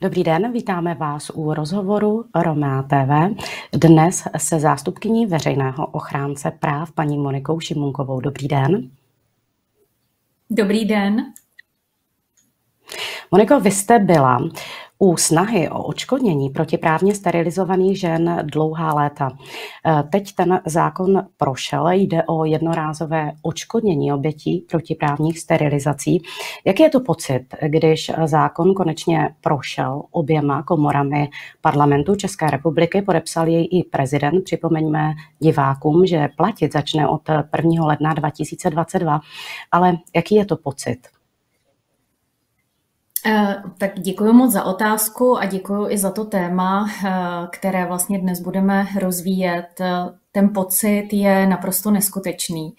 Dobrý den, vítáme vás u rozhovoru Romea TV. Dnes se zástupkyní veřejného ochránce práv paní Monikou Šimunkovou. Dobrý den. Dobrý den. Moniko, vy jste byla u snahy o očkodnění protiprávně sterilizovaných žen dlouhá léta. E, teď ten zákon prošel, jde o jednorázové očkodnění obětí protiprávních sterilizací. Jaký je to pocit, když zákon konečně prošel oběma komorami parlamentu České republiky, podepsal jej i prezident, připomeňme divákům, že platit začne od 1. ledna 2022. Ale jaký je to pocit? Eh, tak děkuji moc za otázku a děkuji i za to téma, eh, které vlastně dnes budeme rozvíjet ten pocit je naprosto neskutečný.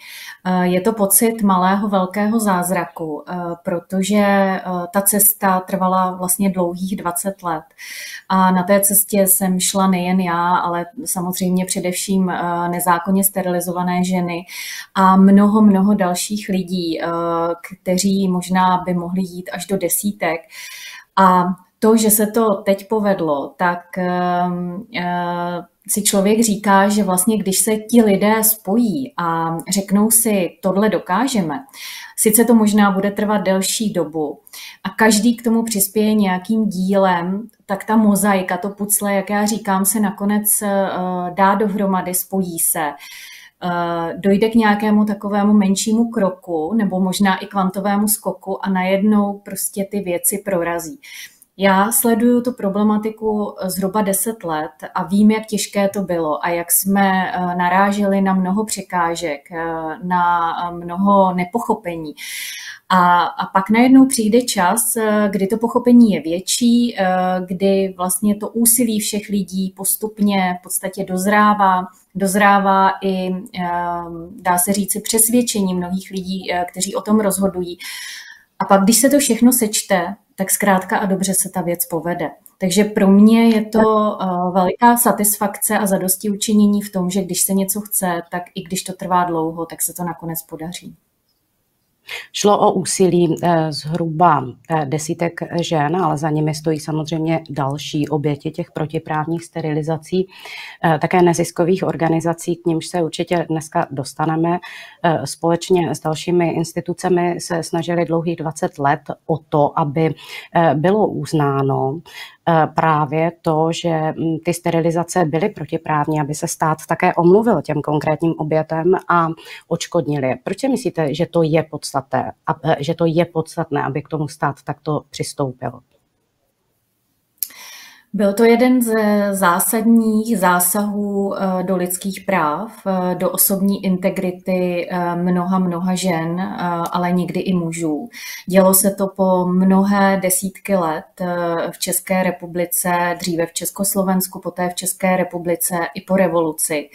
Eh, je to pocit malého velkého zázraku, eh, protože eh, ta cesta trvala vlastně dlouhých 20 let. A na té cestě jsem šla nejen já, ale samozřejmě především nezákonně sterilizované ženy a mnoho, mnoho dalších lidí, kteří možná by mohli jít až do desítek. A to, že se to teď povedlo, tak si člověk říká, že vlastně když se ti lidé spojí a řeknou si, tohle dokážeme, sice to možná bude trvat delší dobu a každý k tomu přispěje nějakým dílem, tak ta mozaika, to pucle, jak já říkám, se nakonec eh, dá dohromady, spojí se eh, dojde k nějakému takovému menšímu kroku nebo možná i kvantovému skoku a najednou prostě ty věci prorazí. Já sleduju tu problematiku eh, zhruba 10 let a vím, jak těžké to bylo a jak jsme eh, naráželi na mnoho překážek, eh, na mnoho nepochopení. A, a pak najednou přijde čas, kdy to pochopení je větší, kdy vlastně to úsilí všech lidí postupně v podstatě dozrává, dozrává i, dá se říci, přesvědčení mnohých lidí, kteří o tom rozhodují. A pak, když se to všechno sečte, tak zkrátka a dobře se ta věc povede. Takže pro mě je to uh, veliká satisfakce a zadosti učinění v tom, že když se něco chce, tak i když to trvá dlouho, tak se to nakonec podaří. Šlo o úsilí eh, zhruba eh, desítek žen, ale za nimi stojí samozřejmě další oběti těch protiprávních sterilizací, eh, také neziskových organizací, k nímž se určitě dneska dostaneme. Společně s dalšími institucemi se snažili dlouhých 20 let o to, aby bylo uznáno, právě to, že mm, ty sterilizace byly protiprávní, aby se stát také omluvil těm konkrétním obětem a očkodnili. Proč si myslíte, že to je podstatné, eh, že to je podstatné, aby k tomu stát takto přistoupil? Byl to jeden z zásadních zásahů eh, do lidských práv, eh, do osobní integrity eh, mnoha, mnoha žen, ale někdy i mužů. Dělo se to po mnohé desítky let v České republice, dříve v Československu, poté v České republice i po revoluci.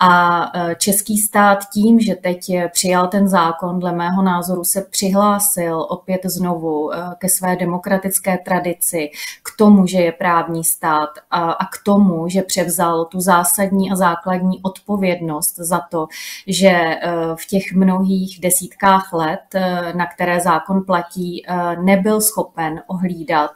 A český stát tím, že teď přijal ten zákon, dle mého názoru se přihlásil opět znovu ke své demokratické tradici, k tomu, že je právě právní stát a, a k tomu, že převzal tu zásadní a základní odpovědnost za to, že e, v těch mnohých desítkách let, e, na které zákon platí, e, nebyl schopen ohlídat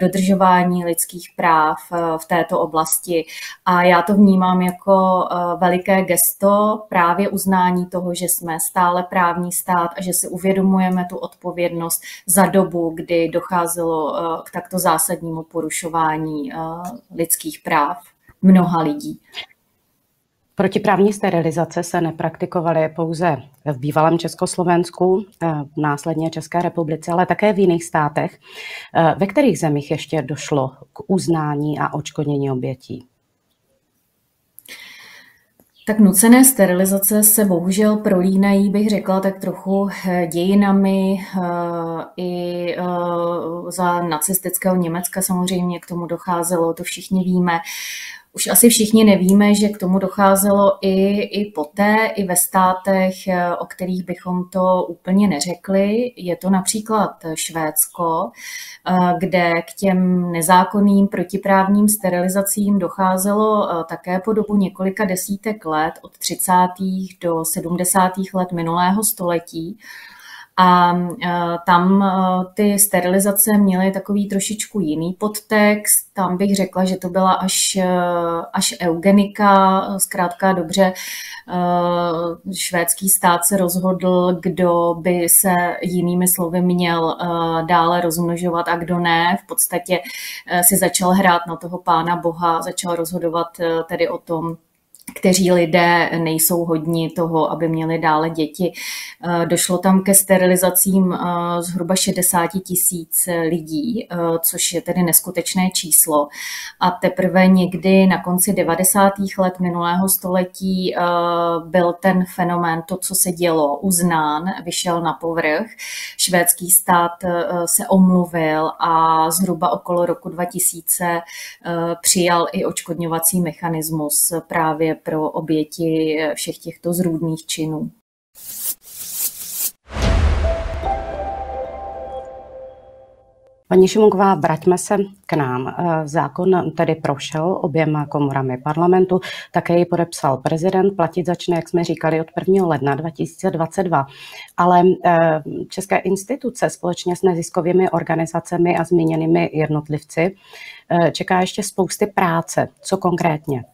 dodržování lidských práv v této oblasti. A já to vnímám jako veliké gesto právě uznání toho, že jsme stále právní stát a že si uvědomujeme tu odpovědnost za dobu, kdy docházelo k takto zásadnímu porušování porušování eh, lidských práv mnoha lidí. Protiprávní sterilizace se nepraktikovaly pouze v bývalém Československu, eh, následně České republice, ale také v jiných státech. Eh, ve kterých zemích ještě došlo k uznání a očkodnění obětí? Tak nucené sterilizace se bohužel prolínají, bych řekla, tak trochu eh, dějinami eh, i eh, za nacistického Německa samozřejmě k tomu docházelo, to všichni víme. Už asi všichni nevíme, že k tomu docházelo i, i poté, i ve státech, o kterých bychom to úplně neřekli. Je to například Švédsko, kde k těm nezákonným protiprávním sterilizacím docházelo také po dobu několika desítek let, od 30. do 70. let minulého století. A tam ty sterilizace měly takový trošičku jiný podtext. Tam bych řekla, že to byla až, až eugenika, zkrátka dobře švédský stát se rozhodl, kdo by se jinými slovy měl dále rozmnožovat a kdo ne. V podstatě si začal hrát na toho pána boha, začal rozhodovat tedy o tom, kteří lidé nejsou hodní toho, aby měli dále děti. Eh, došlo tam ke sterilizacím eh, zhruba 60 tisíc lidí, eh, což je tedy neskutečné číslo. A teprve někdy na konci 90. let minulého století byl ten fenomén, to, co se dělo, uznán, vyšel na povrch. Švédský stát se omluvil a zhruba okolo roku 2000 přijal i očkodňovací mechanismus právě pro oběti všech těchto zrůdných činů. Paní Šimunková, vraťme se k nám. Eh, zákon tedy prošel oběma komorami parlamentu, také ji podepsal prezident, platit začne, jak jsme říkali, od 1. ledna 2022. Ale eh, české instituce společně s neziskovými organizacemi a zmíněnými jednotlivci eh, čeká ještě spousty práce. Co konkrétně?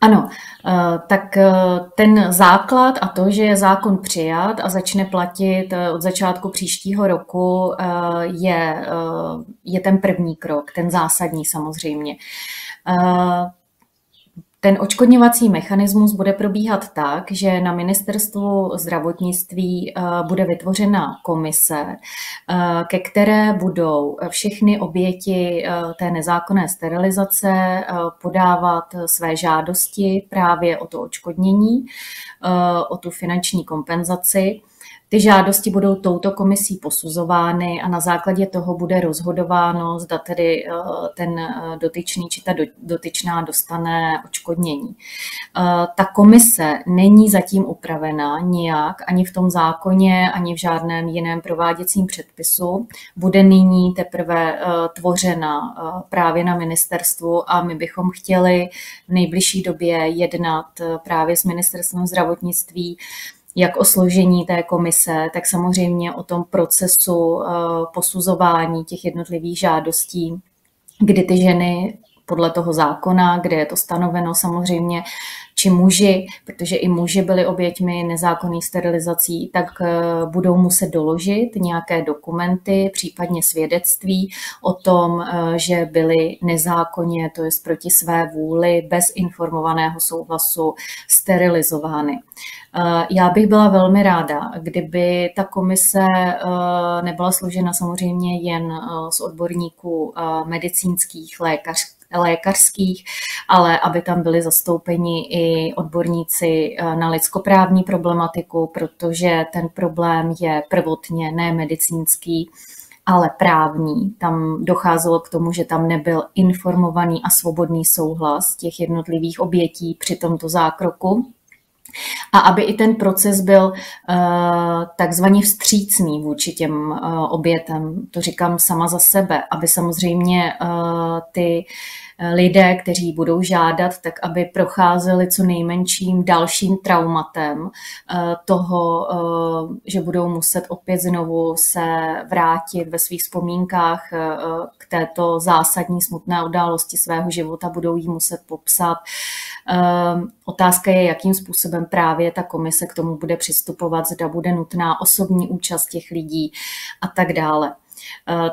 Ano, eh, tak eh, ten základ a to, že je zákon přijat a začne platit eh, od začátku příštího roku, je, je ten první krok, ten zásadní samozřejmě. Ten očkodňovací mechanismus bude probíhat tak, že na ministerstvu zdravotnictví eh, bude vytvořena komise, eh, ke které budou všechny oběti eh, té nezákonné sterilizace podávat své žádosti právě o to očkodnění, o tu finanční kompenzaci. Ty žádosti budou touto komisí posuzovány a na základě toho bude rozhodováno, zda tedy eh, ten eh, dotyčný či ta dotyčná dostane očkodnění. Eh, ta komise není zatím upravena nijak ani v tom zákoně, ani v žádném jiném prováděcím předpisu. Bude nyní teprve tvořena právě na ministerstvu a my bychom chtěli v nejbližší době jednat právě s ministerstvem zdravotnictví jak o složení té komise, tak samozřejmě o tom procesu eh, posuzování těch jednotlivých žádostí, kdy ty ženy podle toho zákona, kde je to stanoveno samozřejmě, či muži, protože i muži byli oběťmi nezákonných sterilizací, tak eh, budou muset doložit nějaké dokumenty, případně svědectví o tom, eh, že byli nezákonně, to je proti své vůli, bez informovaného souhlasu sterilizovány. Eh, já bych byla velmi ráda, kdyby ta komise nebyla složena samozřejmě jen z odborníků medicínských, lékařských, lékařských, ale aby tam byli zastoupeni i odborníci eh, na lidskoprávní problematiku, protože ten problém je prvotně ne medicínský, ale právní. Tam docházelo k tomu, že tam nebyl informovaný a svobodný souhlas těch jednotlivých obětí při tomto zákroku. A aby i ten proces byl uh, takzvaně vstřícný vůči těm uh, obětem, to říkám sama za sebe, aby samozřejmě uh, ty lidé, kteří budou žádat, tak aby procházeli co nejmenším dalším traumatem toho, že budou muset opět znovu se vrátit ve svých vzpomínkách k této zásadní smutné události svého života, budou jí muset popsat otázka je, jakým způsobem právě ta komise k tomu bude přistupovat, zda bude nutná osobní účast těch lidí a tak dále.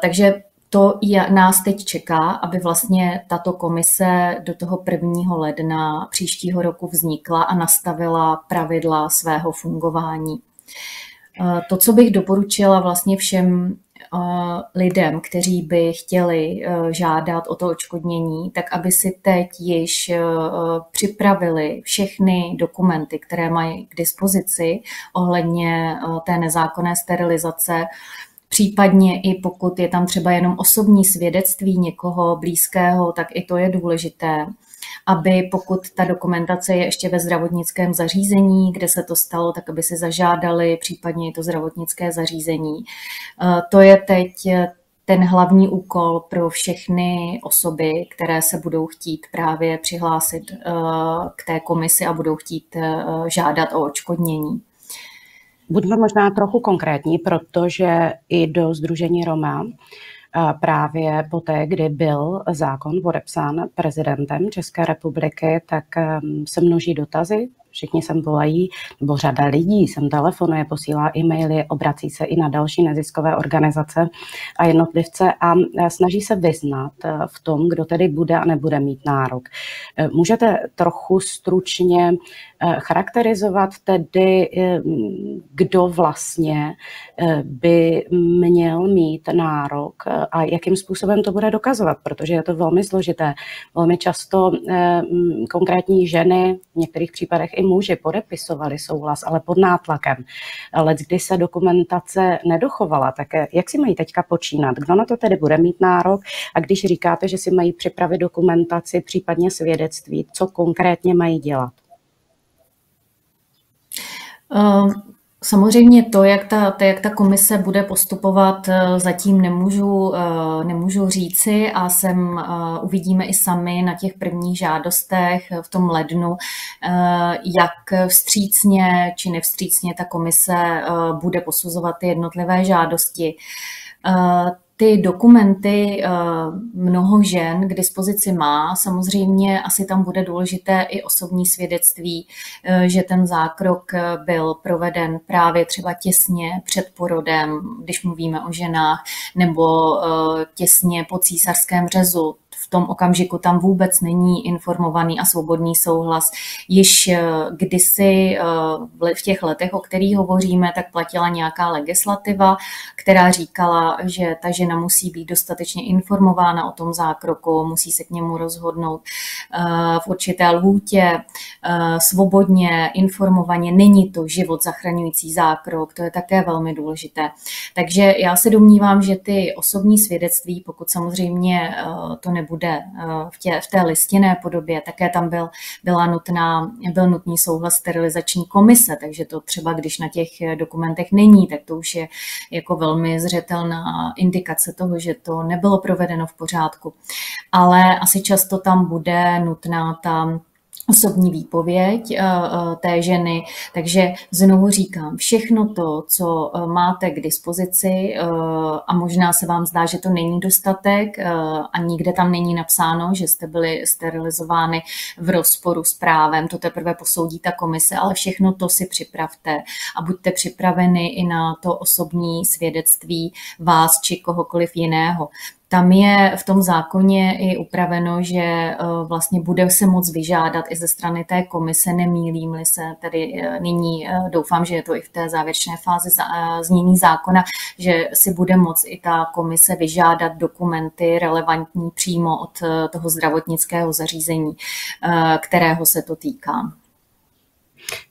Takže to je, nás teď čeká, aby vlastně tato komise do toho 1. ledna příštího roku vznikla a nastavila pravidla svého fungování. Ehm, to, co bych doporučila vlastně všem lidem, kteří by chtěli e, žádat o to očkodnění, tak aby si teď již připravili všechny dokumenty, které mají k dispozici ohledně té nezákonné sterilizace, Případně i pokud je tam třeba jenom osobní svědectví někoho blízkého, tak i to je důležité aby pokud ta dokumentace je ještě ve zdravotnickém zařízení, kde se to stalo, tak aby se zažádali případně to zdravotnické zařízení. Eh, to je teď ten hlavní úkol pro všechny osoby, které se budou chtít právě přihlásit eh, k té komisi a budou chtít eh, žádat o očkodnění. Buďme možná trochu konkrétní, protože i do Združení Roma právě poté, kdy byl zákon podepsán prezidentem České republiky, tak se množí dotazy všichni sem volají, nebo řada lidí sem telefonuje, posílá e-maily, obrací se i na další neziskové organizace a jednotlivce a snaží se vyznat eh, v tom, kdo tedy bude a nebude mít nárok. Eh, můžete trochu stručně charakterizovat tedy, kdo vlastně by měl mít nárok a jakým způsobem to bude dokazovat, protože je to velmi složité. Velmi často konkrétní ženy, v některých případech i muži podepisovali souhlas, ale pod nátlakem. Ale kdy se dokumentace nedochovala, tak jak si mají teďka počínat? Kdo na to tedy bude mít nárok? A když říkáte, že si mají připravit dokumentaci, případně svědectví, co konkrétně mají dělat? Uh, Samozřejmě to, jak ta, to, jak ta komise bude postupovat, eh, zatím nemůžu, eh, nemůžu říci a sem eh, uvidíme i sami na těch prvních žádostech v tom lednu, jak vstřícně či nevstřícně ta komise bude posuzovat ty jednotlivé žádosti ty dokumenty eh, mnoho žen k dispozici má. Samozřejmě asi tam bude důležité i osobní svědectví, eh, že ten zákrok eh, byl proveden právě třeba těsně před porodem, když mluvíme o ženách, nebo těsně po císařském řezu v tom okamžiku tam vůbec není informovaný a svobodný souhlas. Již eh, kdysi eh, v těch letech, o kterých hovoříme, tak platila nějaká legislativa, která říkala, že ta žena musí být dostatečně informována o tom zákroku, musí se k němu rozhodnout eh, v určité lhůtě, svobodně, informovaně. Není to život zachraňující zákrok, to je také velmi důležité. Takže já se domnívám, že ty osobní svědectví, pokud samozřejmě to nebude bude eh, v, tě, v té listinné podobě, také tam byl, byla nutná, byl nutný souhlas sterilizační komise, takže to třeba, když na těch dokumentech není, tak to už je jako velmi zřetelná indikace toho, že to nebylo provedeno v pořádku. Ale asi často tam bude nutná ta osobní výpověď eh, eh, té ženy. Takže znovu říkám, všechno to, co eh, máte k dispozici a možná se vám zdá, že to není dostatek a nikde tam není napsáno, že jste byli sterilizovány v rozporu s právem, to teprve posoudí ta komise, ale všechno to si připravte a buďte připraveni i na to osobní svědectví vás či kohokoliv jiného. Tam je v tom zákoně i upraveno, že eh, vlastně bude se moc vyžádat i ze strany té komise, nemýlím-li se, tedy eh, nyní eh, doufám, že je to i v té závěrečné fázi znění zákona, že si bude moc i ta komise vyžádat dokumenty relevantní přímo od toho zdravotnického zařízení, kterého se to týká.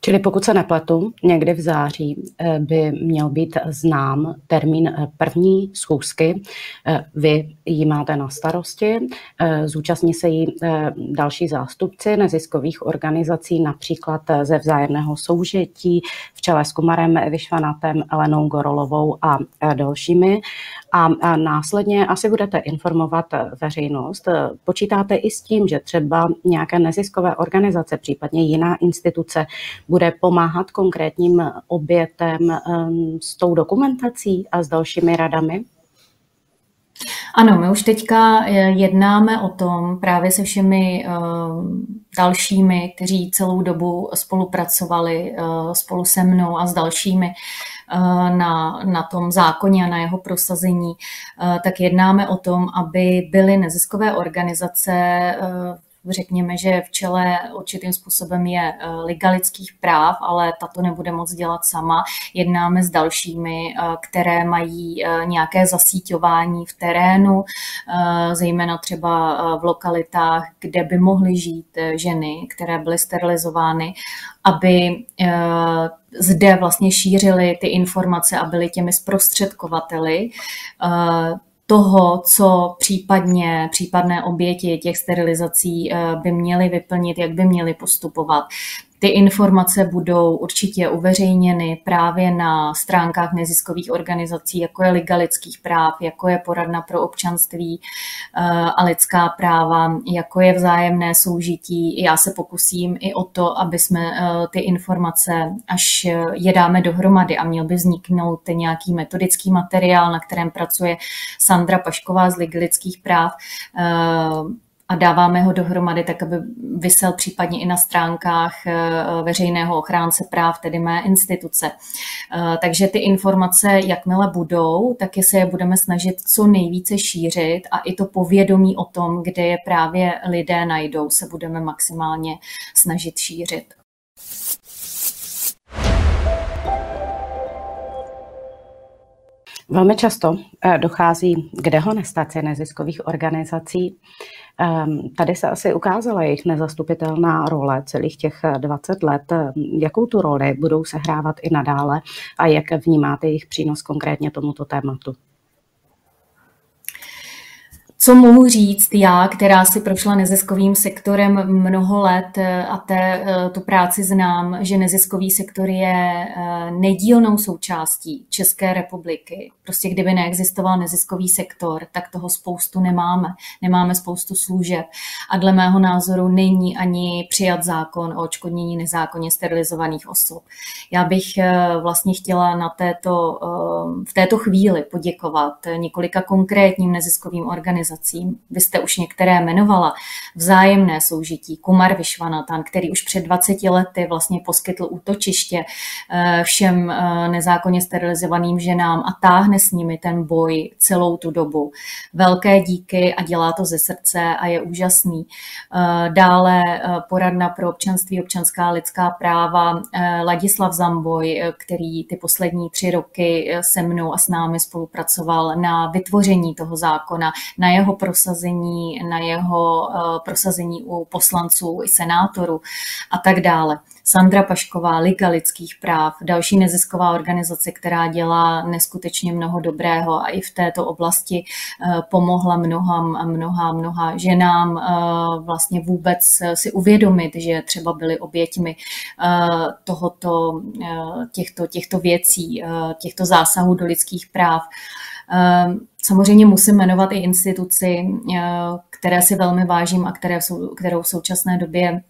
Čili pokud se nepletu, někdy v září eh, by měl být znám termín eh, první schůzky. Eh, vy ji máte na starosti, zúčastní se jí další zástupci neziskových organizací, například ze vzájemného soužití v čele s Kumarem Vyšvanatem, Elenou Gorolovou a dalšími. A následně asi budete informovat veřejnost. Počítáte i s tím, že třeba nějaké neziskové organizace, případně jiná instituce, bude pomáhat konkrétním obětem ehm, s tou dokumentací a s dalšími radami? Ano, my už teďka eh, jednáme o tom právě se všemi dalšími, kteří celou dobu spolupracovali eh, spolu se mnou a s dalšími eh, na, na tom zákoně a na jeho prosazení, tak jednáme o tom, aby byly neziskové organizace řekněme, že v čele určitým způsobem je eh, Liga lidských práv, ale tato nebude moc dělat sama. Jednáme s dalšími, eh, které mají eh, nějaké zasíťování v terénu, zejména třeba v lokalitách, kde by mohly žít ženy, které byly sterilizovány, aby zde vlastně šířili ty informace a byli těmi zprostředkovateli toho, co případně případné oběti těch sterilizací eh, by měly vyplnit, jak by měly postupovat. Ty informace budou určitě uveřejněny právě na stránkách neziskových organizací, jako je Liga lidských práv, jako je Poradna pro občanství eh, a lidská práva, jako je vzájemné soužití. Já se pokusím i o to, aby jsme eh, ty informace, až je dáme dohromady a měl by vzniknout nějaký metodický materiál, na kterém pracuje Sandra Pašková z Ligy lidských práv, eh, a dáváme ho dohromady tak, aby vysel případně i na stránkách eh, veřejného ochránce práv, tedy mé instituce. Eh, takže ty informace, jakmile budou, tak se je budeme snažit co nejvíce šířit a i to povědomí o tom, kde je právě lidé najdou, se budeme maximálně snažit šířit. Velmi často eh, dochází k dehonestaci neziskových organizací. Ehm, tady se asi ukázala jejich nezastupitelná role celých těch 20 let. Jakou tu roli budou sehrávat i nadále a jak vnímáte jejich přínos konkrétně tomuto tématu? Co mohu říct já, která si prošla neziskovým sektorem mnoho let eh, a té, eh, tu práci znám, že neziskový sektor je eh, nedílnou součástí České republiky. Prostě kdyby neexistoval neziskový sektor, tak toho spoustu nemáme. Nemáme spoustu služeb a dle mého názoru není ani přijat zákon o očkodnění nezákonně sterilizovaných osob. Já bych vlastně chtěla na této, v této chvíli poděkovat několika konkrétním neziskovým organizacím, organizacím. Vy jste už některé jmenovala. Vzájemné soužití, Kumar Vyšvanatan, který už před 20 lety vlastně poskytl útočiště eh, všem eh, nezákonně sterilizovaným ženám a táhne s nimi ten boj celou tu dobu. Velké díky a dělá to ze srdce a je úžasný. Eh, dále poradna pro občanství, občanská lidská práva, Ladislav Zamboj, který ty poslední tři roky se mnou a s námi spolupracoval na vytvoření toho zákona, na jeho prosazení, na jeho eh, prosazení u poslanců i senátorů a tak dále. Sandra Pašková, Liga lidských práv, další nezisková organizace, která dělá neskutečně mnoho dobrého a i v této oblasti eh, pomohla mnoha, mnoha, mnoha ženám eh, vlastně vůbec si uvědomit, že třeba byly oběťmi tohoto, těchto, těchto věcí, těchto zásahů do lidských práv. Ehm, samozřejmě musím jmenovat i instituci, eh, které si velmi vážím a které jsou, kterou v současné době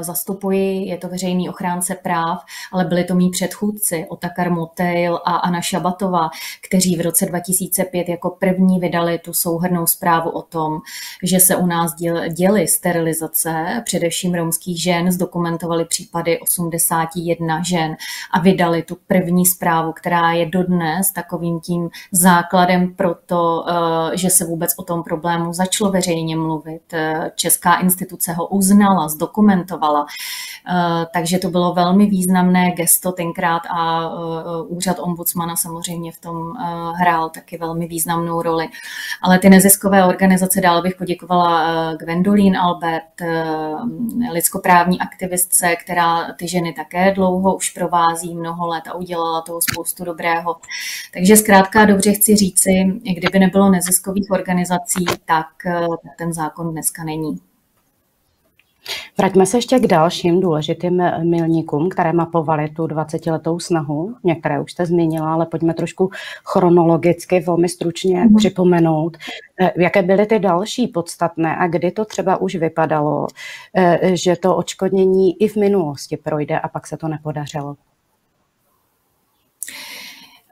zastupuji, je to veřejný ochránce práv, ale byli to mý předchůdci, Otakar Motejl a Anna Šabatová, kteří v roce 2005 jako první vydali tu souhrnou zprávu o tom, že se u nás děly sterilizace, především romských žen, zdokumentovali případy 81 žen a vydali tu první zprávu, která je dodnes takovým tím základem pro to, eh, že se vůbec o tom problému začalo veřejně mluvit. Eh, Česká instituce ho uznala, zdokumentovala komentovala. Eh, takže to bylo velmi významné gesto tenkrát a eh, úřad ombudsmana samozřejmě v tom eh, hrál taky velmi významnou roli. Ale ty neziskové organizace dál bych poděkovala Gwendolyn Albert, lidskoprávní aktivistce, která ty ženy také dlouho už provází mnoho let a udělala toho spoustu dobrého. Takže zkrátka dobře chci říci, kdyby nebylo neziskových organizací, tak ten zákon dneska není. Vraťme se ještě k dalším důležitým milníkům, které mapovaly tu 20-letou snahu. Některé už jste zmínila, ale pojďme trošku chronologicky, velmi stručně mm. připomenout, eh, jaké byly ty další podstatné a kdy to třeba už vypadalo, eh, že to očkodnění i v minulosti projde a pak se to nepodařilo.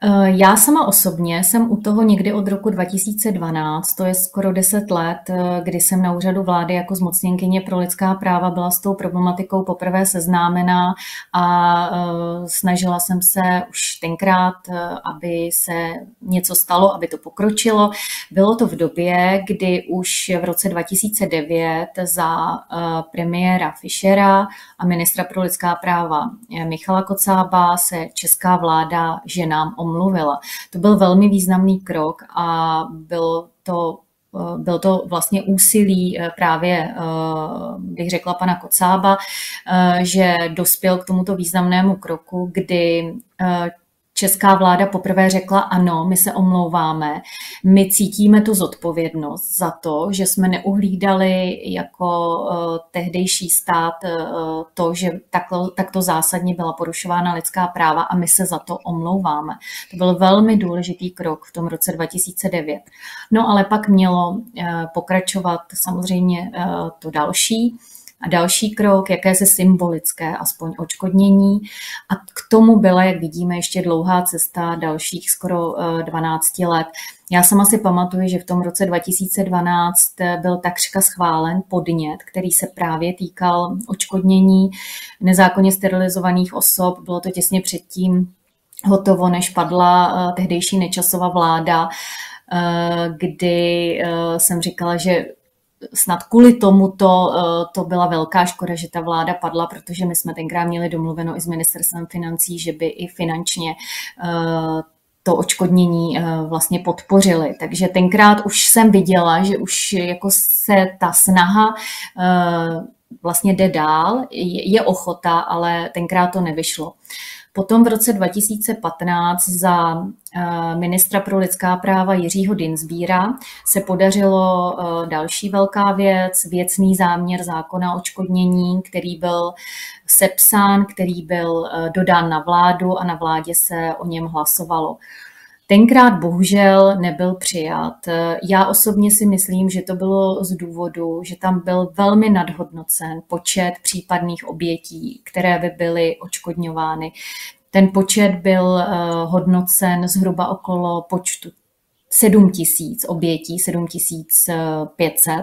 Eh, já sama osobně jsem u toho někdy od roku 2012, to je skoro 10 let, eh, kdy jsem na úřadu vlády jako zmocněnkyně pro lidská práva byla s tou problematikou poprvé seznámená a eh, snažila jsem se už tenkrát, aby se něco stalo, aby to pokročilo. Bylo to v době, kdy už v roce 2009 za premiéra Fischera a ministra pro lidská práva Michala Kocába se česká vláda ženám omluvila. To byl velmi významný krok a byl to eh, byl to vlastně úsilí eh, právě, eh, bych řekla, pana Kocába, že dospěl k tomuto významnému kroku, kdy česká vláda poprvé řekla ano, my se omlouváme, my cítíme tu zodpovědnost za to, že jsme neuhlídali jako uh, tehdejší stát uh, to, že takto, takto zásadně byla porušována lidská práva a my se za to omlouváme. To byl velmi důležitý krok v tom roce 2009. No ale pak mělo uh, pokračovat samozřejmě to další, a další krok, jaké se symbolické, aspoň očkodnění. A k tomu byla, jak vidíme, ještě dlouhá cesta dalších skoro 12 eh, let. Já sama si pamatuju, že v tom roce 2012 eh, byl takřka schválen podnět, který se právě týkal očkodnění nezákonně sterilizovaných osob. Bylo to těsně předtím hotovo, než padla eh, tehdejší nečasová vláda, kdy jsem říkala, že snad kvůli tomu to, eh, to byla velká škoda, že ta vláda padla, protože my jsme tenkrát měli domluveno i s ministerstvem financí, že by i finančně eh, to očkodnění eh, vlastně podpořili. Takže tenkrát už jsem viděla, že už jako se ta snaha vlastně jde dál, je ochota, ale tenkrát to nevyšlo. Potom v roce 2015 za eh, ministra pro lidská práva Jiřího Dinsbíra se podařilo eh, další velká věc, věcný záměr zákona o čkodnění, který byl sepsán, který byl eh, dodán na vládu a na vládě se o něm hlasovalo. Tenkrát bohužel nebyl přijat. Já osobně si myslím, že to bylo z důvodu, že tam byl velmi nadhodnocen počet případných obětí, které by byly očkodňovány. Ten počet byl eh, hodnocen zhruba okolo počtu 7 tisíc obětí, 7500,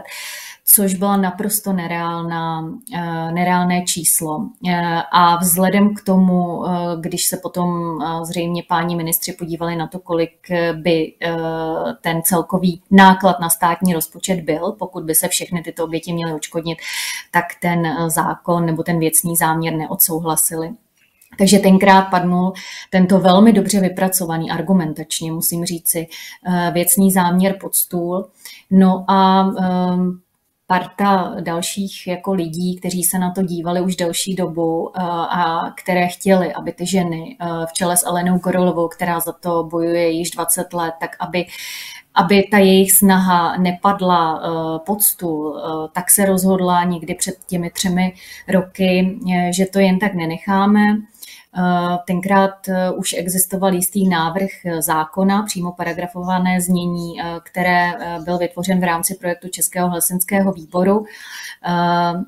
což byla naprosto nereálná, eh, nereálné číslo. Eh, a vzhledem k tomu, když se potom zřejmě páni ministři podívali na to, kolik by ten celkový náklad na státní rozpočet byl, pokud by se všechny tyto oběti měly očkodnit, tak ten zákon nebo ten věcný záměr neodsouhlasili. Takže tenkrát padnul tento velmi dobře vypracovaný argumentačně, musím říci, eh, věcný záměr pod stůl. No a ehm, parta dalších jako lidí, kteří se na to dívali už delší dobu eh, a které chtěli, aby ty ženy eh, v čele s Alenou Gorolovou, která za to bojuje již 20 let, tak aby aby ta jejich snaha nepadla pod stůl, tak se rozhodla někdy před těmi třemi roky, že to jen tak nenecháme, Eh, tenkrát eh, už existoval jistý návrh eh, zákona, přímo paragrafované znění, které byl vytvořen v rámci projektu Českého helsinského výboru.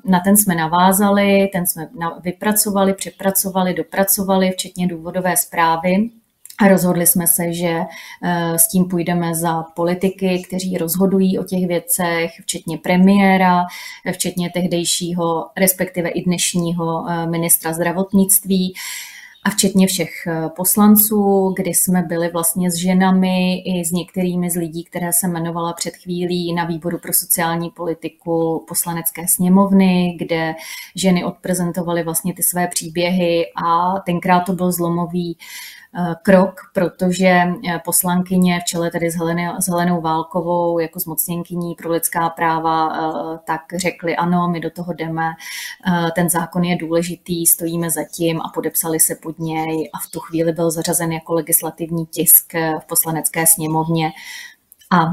Na ten jsme navázali, ten jsme vypracovali, přepracovali, dopracovali, včetně důvodové zprávy. A rozhodli jsme se, že s tím půjdeme za politiky, kteří rozhodují o těch věcech, včetně premiéra, včetně tehdejšího, respektive i dnešního ministra zdravotnictví a včetně všech eh, poslanců, kdy jsme byli vlastně s ženami i s některými z lidí, které se jmenovala před chvílí na výboru pro sociální politiku poslanecké sněmovny, kde ženy odprezentovaly vlastně ty své příběhy. A tenkrát to byl zlomový krok, protože eh, poslankyně v čele tedy s, Heleny, s Helenou Válkovou jako zmocněnkyní pro lidská práva eh, tak řekli ano, my do toho jdeme, ten zákon je důležitý, stojíme za tím a podepsali se pod něj a v tu chvíli byl zařazen jako legislativní tisk v poslanecké sněmovně a,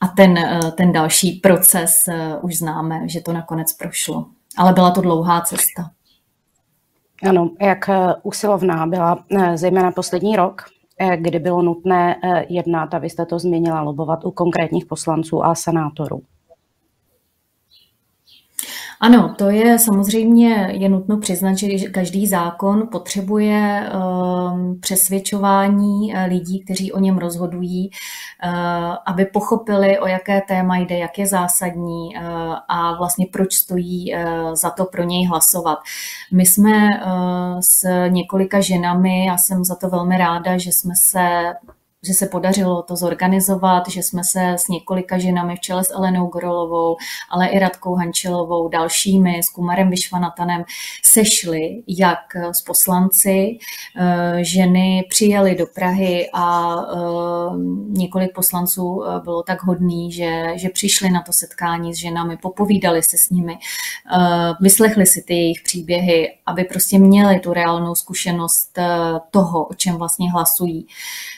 a ten, ten další proces už známe, že to nakonec prošlo. Ale byla to dlouhá cesta. Ano, jak eh, usilovná byla eh, zejména poslední rok, eh, kdy bylo nutné jednat, a vy jste to změnila, lobovat u konkrétních poslanců a senátorů. Ano, to je samozřejmě, je nutno přiznat, že každý zákon potřebuje um, přesvědčování eh, lidí, kteří o něm rozhodují, uh, aby pochopili, o jaké téma jde, jak je zásadní uh, a vlastně proč stojí za to pro něj hlasovat. My jsme s několika ženami, já jsem za to velmi ráda, že jsme se že se podařilo to zorganizovat, že jsme se s několika ženami v čele s Elenou Gorolovou, ale i Radkou Hančelovou, dalšími, s Kumarem Vyšvanatanem sešli, jak s poslanci. Eh, ženy přijeli do Prahy a eh, několik poslanců eh, bylo tak hodný, že, že přišli na to setkání s ženami, popovídali se s nimi, vyslechli si ty jejich příběhy, aby prostě měli tu reálnou zkušenost toho, o čem vlastně hlasují.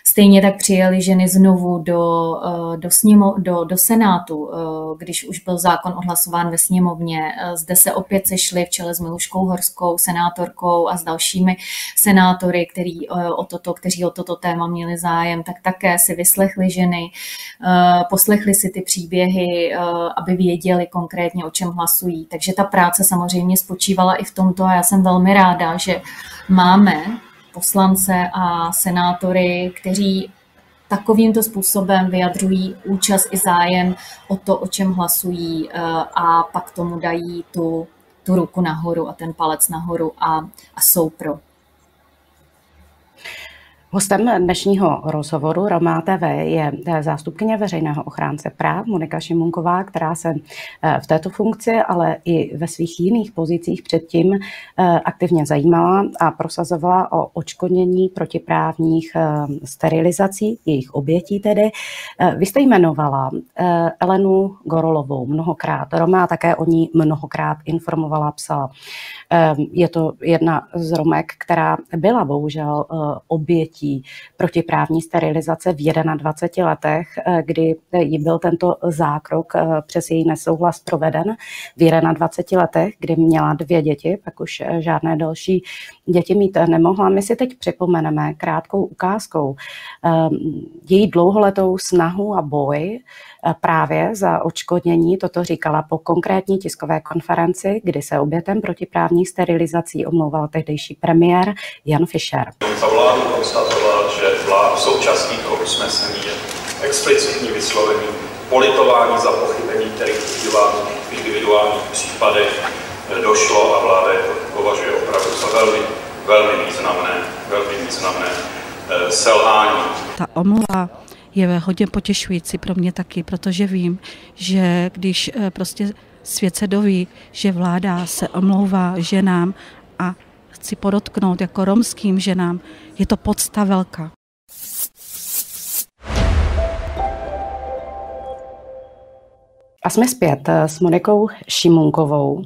Stejně tak přijeli ženy znovu do, eh, do, sněmo, do, do Senátu, eh, když už byl zákon odhlasován ve sněmovně. Eh, zde se opět sešli v čele s Miluškou Horskou, senátorkou a s dalšími senátory, který o toto, kteří o toto téma měli zájem, tak také si vyslechli ženy, poslechli si ty příběhy, aby věděli konkrétně, o čem hlasují. Takže ta práce samozřejmě spočívala i v tomto a já jsem velmi ráda, že máme poslance a senátory, kteří takovýmto způsobem vyjadřují účast i zájem o to, o čem hlasují eh, a pak tomu dají tu, tu ruku nahoru a ten palec nahoru a, a jsou pro. Hostem dnešního rozhovoru Romá TV je eh, zástupkyně veřejného ochránce práv Monika Šimunková, která se eh, v této funkci, ale i ve svých jiných pozicích předtím eh, aktivně zajímala a prosazovala o očkodnění protiprávních sterilizací, jejich obětí tedy. Vy jste jmenovala Elenu Gorolovou mnohokrát. Roma také o ní mnohokrát informovala, psala. Je to jedna z Romek, která byla bohužel obětí protiprávní sterilizace v 21 letech, kdy jí byl tento zákrok přes její nesouhlas proveden. V 21 letech, kdy měla dvě děti, pak už žádné další děti mít nemohla. My si teď připomeneme krátkou ukázkou její dlouholetou snahu a boj Eh, právě za odškodnění. Toto říkala po konkrétní tiskové konferenci, kdy se obětem protiprávních sterilizací omlouval tehdejší premiér Jan Fischer. Za vládu konstatoval, že vlád součástí toho usnesení je explicitní vyslovení politování za pochybení, kterých v individuálních případech došlo a vláda je považuje opravdu za velmi, velmi významné, velmi významné eh, selhání. Ta omluva je hodně potěšující pro mě taky, protože vím, že když eh, prostě svět se doví, že vláda se omlouvá ženám a chci podotknout jako romským ženám, je to podsta velká. A jsme zpět eh, s Monikou Šimunkovou.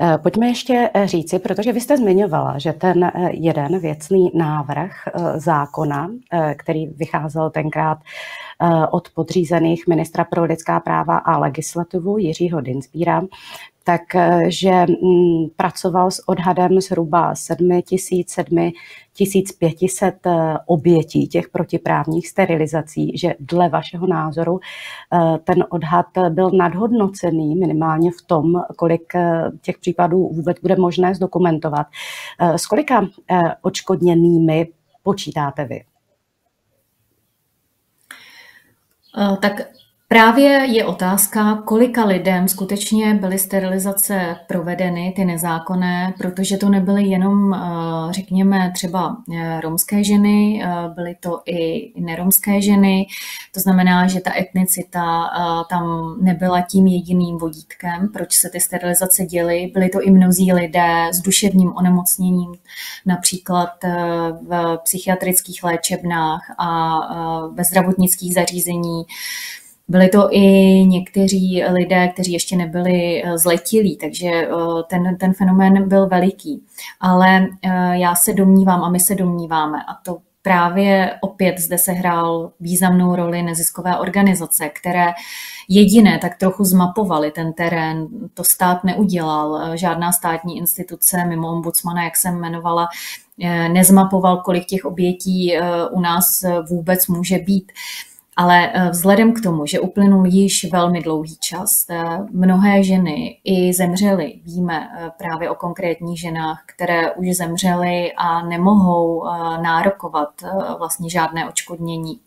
Eh, pojďme ještě říci, protože vy jste zmiňovala, že ten jeden věcný návrh zákona, který vycházel tenkrát Eh, od podřízených ministra pro lidská práva a legislativu Jiřího Dinsbíra, takže eh, mm, pracoval s odhadem zhruba 7500 eh, obětí těch protiprávních sterilizací, že dle vašeho názoru ten odhad byl nadhodnocený minimálně v tom, kolik těch případů vůbec bude možné zdokumentovat. S kolika očkodněnými počítáte vy? Eh, tak Právě je otázka, kolika lidem skutečně byly sterilizace provedeny, ty nezákonné, protože to nebyly jenom, eh, řekněme, třeba eh, romské ženy, byly to i neromské ženy, to znamená, že ta etnicita tam nebyla tím jediným vodítkem, proč se ty sterilizace děly. Byly to i mnozí lidé s duševním onemocněním, například v psychiatrických léčebnách a ve zdravotnických zařízení, byli to i někteří lidé, kteří ještě nebyli eh, zletilí, takže eh, ten, ten fenomén byl veliký. Ale eh, já se domnívám a my se domníváme, a to právě opět zde se hrál významnou roli neziskové organizace, které jediné tak trochu zmapovali ten terén. To stát neudělal. Žádná státní instituce mimo ombudsmana, jak jsem jmenovala, nezmapoval, kolik těch obětí u nás vůbec může být. Ale eh, vzhledem k tomu, že uplynul již velmi dlouhý čas, eh, mnohé ženy i zemřely. Víme eh, právě o konkrétních ženách, které už zemřely a nemohou nárokovat vlastně žádné očkodnění.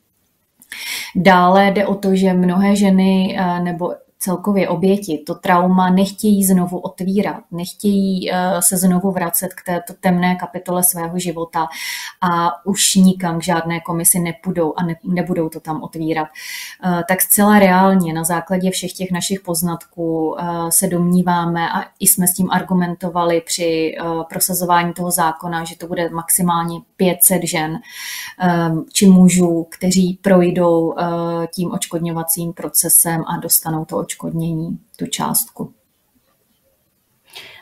Dále jde o to, že mnohé ženy nebo celkově oběti to trauma nechtějí znovu otvírat, nechtějí se znovu vracet k této temné kapitole svého života a už nikam k žádné komisi nepůjdou a ne, nebudou to tam otvírat. Tak zcela reálně na základě všech těch našich poznatků se domníváme a i jsme s tím argumentovali při prosazování toho zákona, že to bude maximálně 500 žen či mužů, kteří projdou tím očkodňovacím procesem a dostanou to očkodnění, tu částku.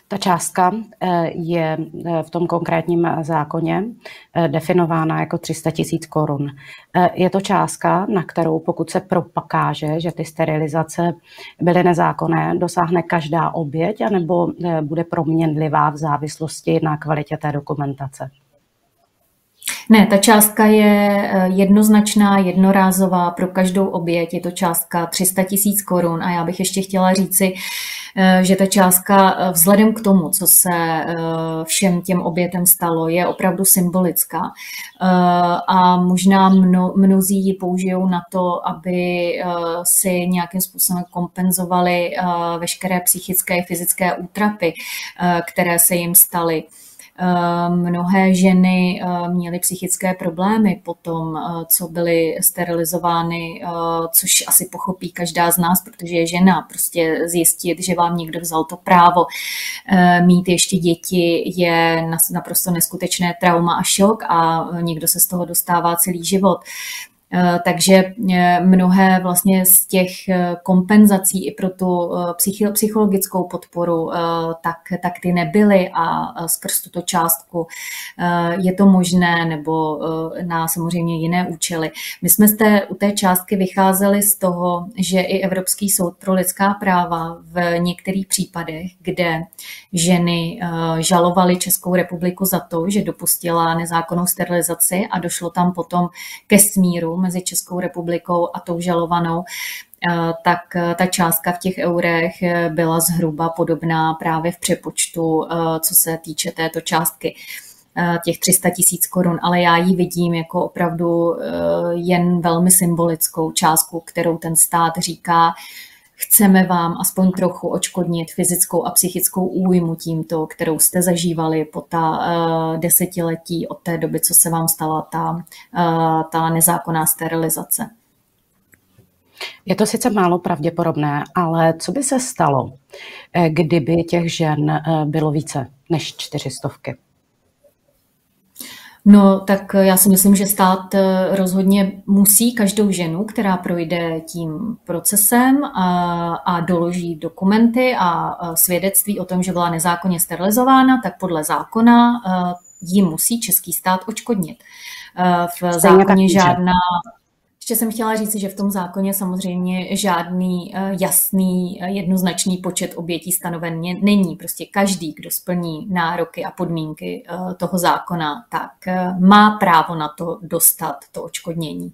Ta částka eh, je eh, v tom konkrétním zákoně eh, definována jako 300 tisíc korun. Je to částka, na kterou pokud se propakáže, že ty sterilizace byly nezákonné, dosáhne každá oběť, anebo bude proměnlivá v závislosti na kvalitě té dokumentace? Ne, ta částka je eh, jednoznačná, jednorázová pro každou oběť. Je to částka 300 tisíc korun a já bych ještě chtěla říci, eh, že ta částka eh, vzhledem k tomu, co se všem těm obětem stalo, je opravdu symbolická. A možná mno, mnozí ji použijou na to, aby si nějakým způsobem kompenzovali veškeré psychické a fyzické útrapy, které se jim staly. Eh, mnohé ženy eh, měly psychické problémy po tom, eh, co byly sterilizovány, což asi pochopí každá z nás, protože je žena. Prostě zjistit, že vám někdo vzal to právo mít ještě děti je naprosto neskutečné trauma a šok a někdo se z toho dostává celý život. Eh, takže eh, mnohé vlastně z těch eh, kompenzací i pro tu psychologickou podporu, tak, tak ty nebyly a skrz tuto částku je to možné nebo na samozřejmě jiné účely. My jsme z té, u té částky vycházeli z toho, že i Evropský soud pro lidská práva v některých případech, kde ženy žalovaly Českou republiku za to, že dopustila nezákonnou sterilizaci a došlo tam potom ke smíru mezi Českou republikou a tou žalovanou, eh, tak eh, ta částka v těch eurech eh, byla zhruba podobná právě v přepočtu, co se týče této částky těch 300 tisíc korun, ale já ji vidím jako opravdu jen velmi symbolickou částku, kterou ten stát říká, chceme vám aspoň trochu očkodnit fyzickou a psychickou újmu tímto, kterou jste zažívali po ta uh, desetiletí od té doby, co se vám stala ta, uh, ta nezákonná sterilizace. Je to sice málo pravděpodobné, ale co by se stalo, eh, kdyby těch žen bylo více než čtyřistovky? No, tak já si myslím, že stát eh, rozhodně musí každou ženu, která projde tím procesem a, a doloží dokumenty a svědectví o tom, že byla nezákonně sterilizována, tak podle zákona eh, ji musí český stát očkodnit. Eh, v zákoně žádná ještě jsem chtěla říct, že v tom zákoně samozřejmě žádný eh, jasný, eh, jednoznačný počet obětí stanoven není. Prostě každý, kdo splní nároky a podmínky eh, toho zákona, tak má právo na to dostat to očkodnění.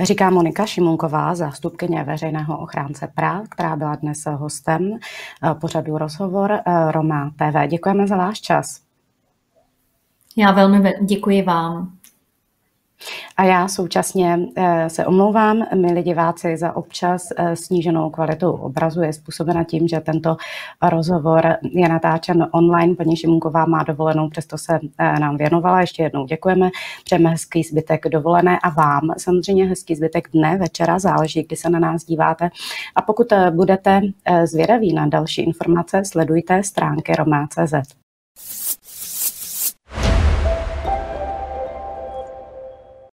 Říká Monika Šimunková, zástupkyně veřejného ochránce práv, která byla dnes hostem pořadu Rozhovor Roma TV. Děkujeme za váš čas. Já velmi děkuji vám. A já současně eh, se omlouvám, milí diváci, za občas eh, sníženou kvalitu obrazu. Je způsobena tím, že tento rozhovor je natáčen online. Paní Šimunková má dovolenou, přesto se eh, nám věnovala. Ještě jednou děkujeme. Přejeme hezký zbytek dovolené a vám samozřejmě hezký zbytek dne, večera, záleží, kdy se na nás díváte. A pokud budete zvědaví na další informace, sledujte stránky Romá.cz.